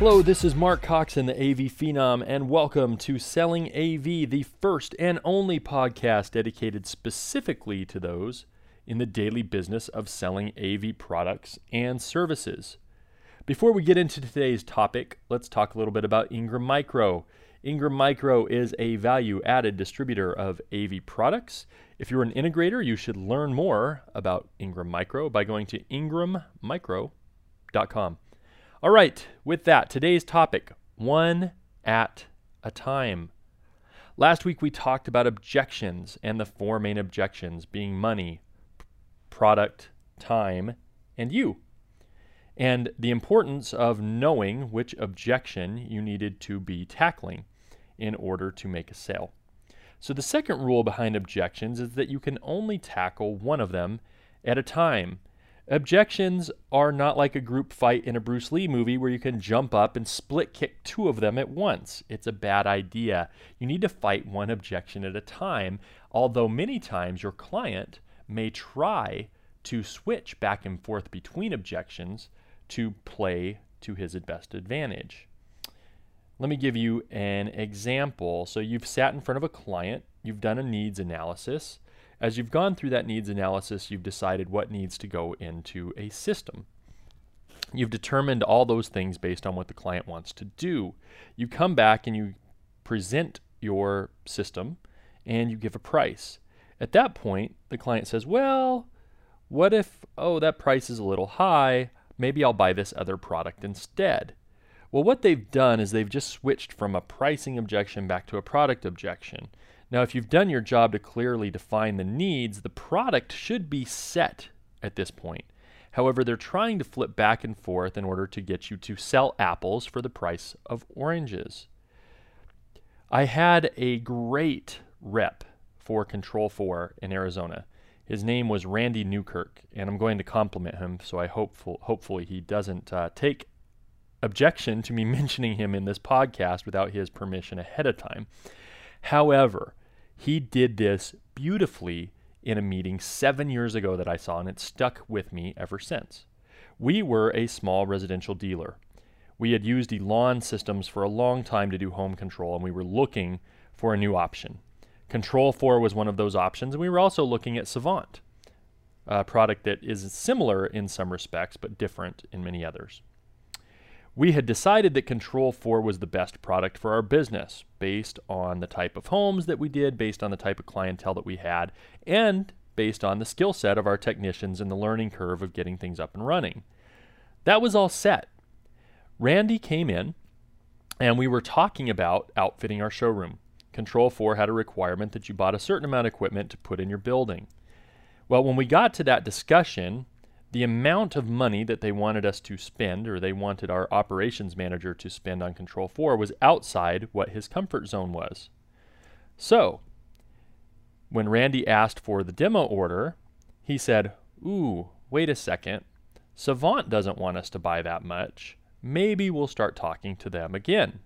Hello, this is Mark Coxon the AV Phenom, and welcome to Selling AV, the first and only podcast dedicated specifically to those in the daily business of selling AV products and services. Before we get into today's topic, let's talk a little bit about Ingram Micro. Ingram Micro is a value added distributor of AV products. If you're an integrator, you should learn more about Ingram Micro by going to ingrammicro.com. All right, with that, today's topic one at a time. Last week we talked about objections and the four main objections being money, product, time, and you. And the importance of knowing which objection you needed to be tackling in order to make a sale. So, the second rule behind objections is that you can only tackle one of them at a time. Objections are not like a group fight in a Bruce Lee movie where you can jump up and split kick two of them at once. It's a bad idea. You need to fight one objection at a time, although many times your client may try to switch back and forth between objections to play to his best advantage. Let me give you an example. So, you've sat in front of a client, you've done a needs analysis, as you've gone through that needs analysis, you've decided what needs to go into a system. You've determined all those things based on what the client wants to do. You come back and you present your system and you give a price. At that point, the client says, Well, what if, oh, that price is a little high? Maybe I'll buy this other product instead. Well, what they've done is they've just switched from a pricing objection back to a product objection. Now, if you've done your job to clearly define the needs, the product should be set at this point. However, they're trying to flip back and forth in order to get you to sell apples for the price of oranges. I had a great rep for Control 4 in Arizona. His name was Randy Newkirk, and I'm going to compliment him, so I hope hopefully he doesn't uh, take objection to me mentioning him in this podcast without his permission ahead of time. However, he did this beautifully in a meeting seven years ago that I saw, and it stuck with me ever since. We were a small residential dealer. We had used Elan systems for a long time to do home control, and we were looking for a new option. Control 4 was one of those options, and we were also looking at Savant, a product that is similar in some respects but different in many others. We had decided that Control 4 was the best product for our business based on the type of homes that we did, based on the type of clientele that we had, and based on the skill set of our technicians and the learning curve of getting things up and running. That was all set. Randy came in and we were talking about outfitting our showroom. Control 4 had a requirement that you bought a certain amount of equipment to put in your building. Well, when we got to that discussion, the amount of money that they wanted us to spend, or they wanted our operations manager to spend on Control 4, was outside what his comfort zone was. So, when Randy asked for the demo order, he said, Ooh, wait a second. Savant doesn't want us to buy that much. Maybe we'll start talking to them again.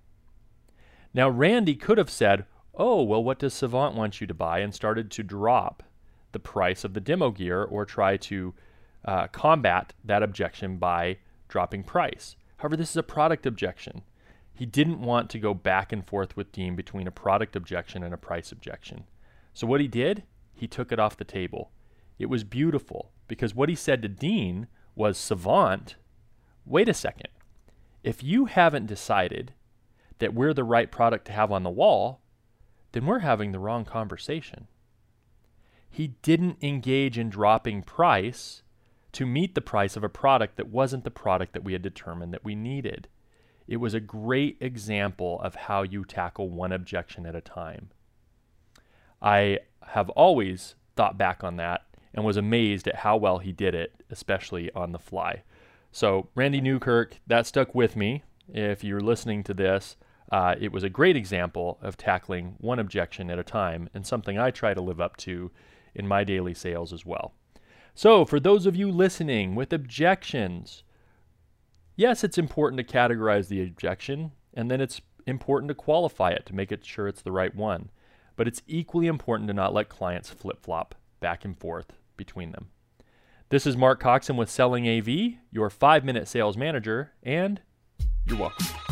Now, Randy could have said, Oh, well, what does Savant want you to buy? and started to drop the price of the demo gear or try to uh, combat that objection by dropping price. However, this is a product objection. He didn't want to go back and forth with Dean between a product objection and a price objection. So, what he did, he took it off the table. It was beautiful because what he said to Dean was Savant, wait a second. If you haven't decided that we're the right product to have on the wall, then we're having the wrong conversation. He didn't engage in dropping price to meet the price of a product that wasn't the product that we had determined that we needed. It was a great example of how you tackle one objection at a time. I have always thought back on that and was amazed at how well he did it, especially on the fly. So, Randy Newkirk, that stuck with me. If you're listening to this, uh, it was a great example of tackling one objection at a time and something I try to live up to in my daily sales as well. So, for those of you listening with objections, yes, it's important to categorize the objection, and then it's important to qualify it to make it sure it's the right one. But it's equally important to not let clients flip flop back and forth between them. This is Mark Coxon with Selling AV, your five minute sales manager, and you're welcome.